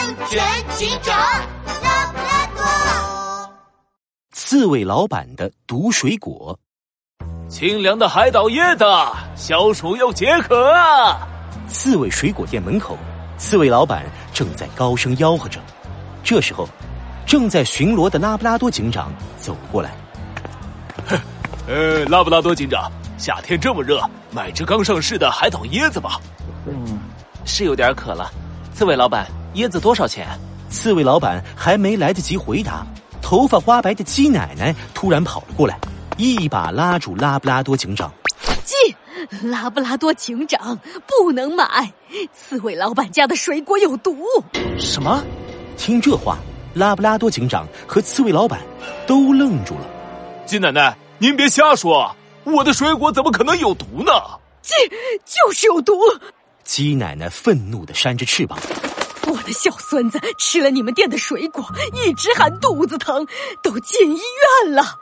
安全警长拉布拉多。刺猬老板的毒水果，清凉的海岛椰子，消暑又解渴啊！刺猬水果店门口，刺猬老板正在高声吆喝着。这时候，正在巡逻的拉布拉多警长走过来。呃，拉布拉多警长，夏天这么热，买只刚上市的海岛椰子吧。嗯，是有点渴了。刺猬老板，椰子多少钱？刺猬老板还没来得及回答，头发花白的鸡奶奶突然跑了过来，一把拉住拉布拉多警长。鸡，拉布拉多警长不能买，刺猬老板家的水果有毒。什么？听这话，拉布拉多警长和刺猬老板都愣住了。鸡奶奶，您别瞎说，我的水果怎么可能有毒呢？鸡就是有毒。鸡奶奶愤怒的扇着翅膀。我的小孙子吃了你们店的水果，一直喊肚子疼，都进医院了。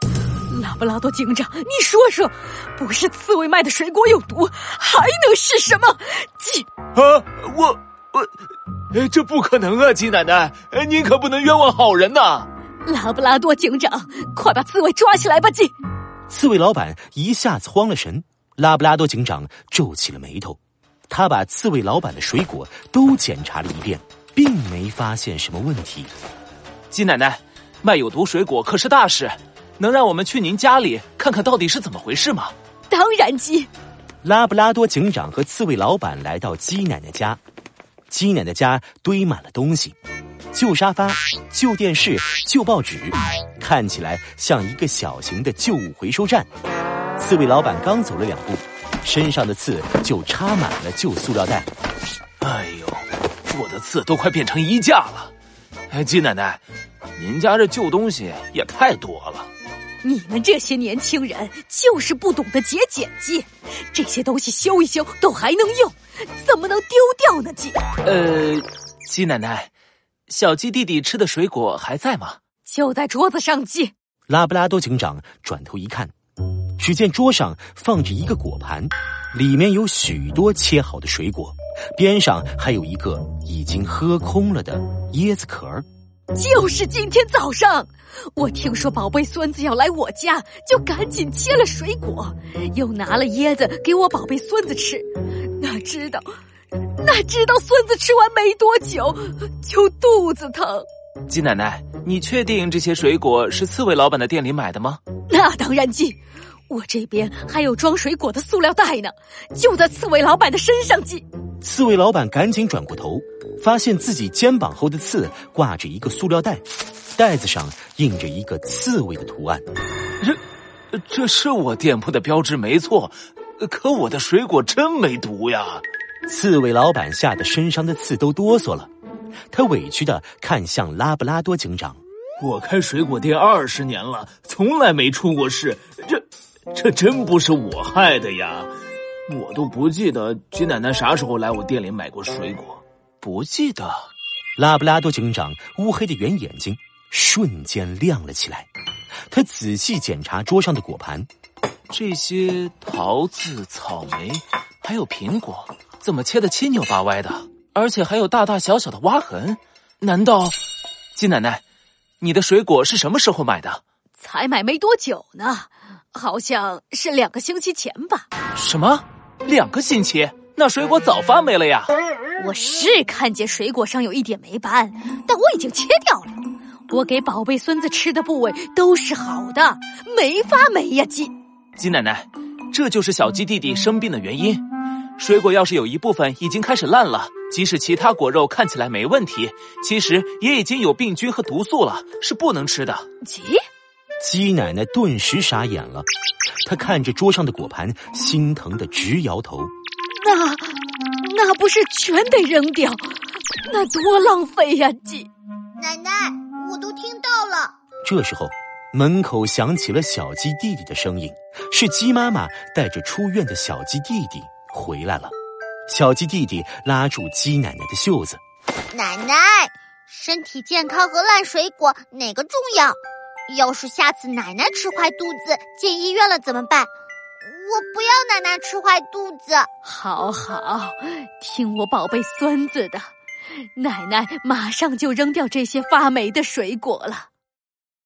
拉布拉多警长，你说说，不是刺猬卖的水果有毒，还能是什么？鸡啊，我我，这不可能啊！鸡奶奶，您可不能冤枉好人呐！拉布拉多警长，快把刺猬抓起来吧！鸡，刺猬老板一下子慌了神。拉布拉多警长皱起了眉头，他把刺猬老板的水果都检查了一遍，并没发现什么问题。鸡奶奶，卖有毒水果可是大事，能让我们去您家里看看到底是怎么回事吗？当然，鸡。拉布拉多警长和刺猬老板来到鸡奶奶家，鸡奶奶家堆满了东西。旧沙发、旧电视、旧报纸，看起来像一个小型的旧物回收站。刺猬老板刚走了两步，身上的刺就插满了旧塑料袋。哎呦，我的刺都快变成衣架了！哎，鸡奶奶，您家这旧东西也太多了。你们这些年轻人就是不懂得节俭，鸡。这些东西修一修都还能用，怎么能丢掉呢？鸡。呃，鸡奶奶。小鸡弟弟吃的水果还在吗？就在桌子上，鸡。拉布拉多警长转头一看，只见桌上放着一个果盘，里面有许多切好的水果，边上还有一个已经喝空了的椰子壳儿就是今天早上，我听说宝贝孙子要来我家，就赶紧切了水果，又拿了椰子给我宝贝孙子吃，哪知道。哪知道孙子吃完没多久就肚子疼。鸡奶奶，你确定这些水果是刺猬老板的店里买的吗？那当然，鸡。我这边还有装水果的塑料袋呢，就在刺猬老板的身上。系。刺猬老板赶紧转过头，发现自己肩膀后的刺挂着一个塑料袋，袋子上印着一个刺猬的图案。这，这是我店铺的标志，没错。可我的水果真没毒呀！刺猬老板吓得身上的刺都哆嗦了，他委屈的看向拉布拉多警长：“我开水果店二十年了，从来没出过事，这这真不是我害的呀！我都不记得鸡奶奶啥时候来我店里买过水果，不记得。”拉布拉多警长乌黑的圆眼睛瞬间亮了起来，他仔细检查桌上的果盘，这些桃子、草莓还有苹果。怎么切的七扭八歪的，而且还有大大小小的挖痕？难道鸡奶奶，你的水果是什么时候买的？才买没多久呢，好像是两个星期前吧。什么？两个星期？那水果早发霉了呀！我是看见水果上有一点霉斑，但我已经切掉了。我给宝贝孙子吃的部位都是好的，没发霉呀，鸡。鸡奶奶，这就是小鸡弟弟生病的原因。水果要是有一部分已经开始烂了，即使其他果肉看起来没问题，其实也已经有病菌和毒素了，是不能吃的。鸡，鸡奶奶顿时傻眼了，她看着桌上的果盘，心疼的直摇头。那，那不是全得扔掉？那多浪费呀！鸡，奶奶，我都听到了。这时候，门口响起了小鸡弟弟的声音，是鸡妈妈带着出院的小鸡弟弟。回来了，小鸡弟弟拉住鸡奶奶的袖子。奶奶，身体健康和烂水果哪个重要？要是下次奶奶吃坏肚子进医院了怎么办？我不要奶奶吃坏肚子。好好，听我宝贝孙子的，奶奶马上就扔掉这些发霉的水果了。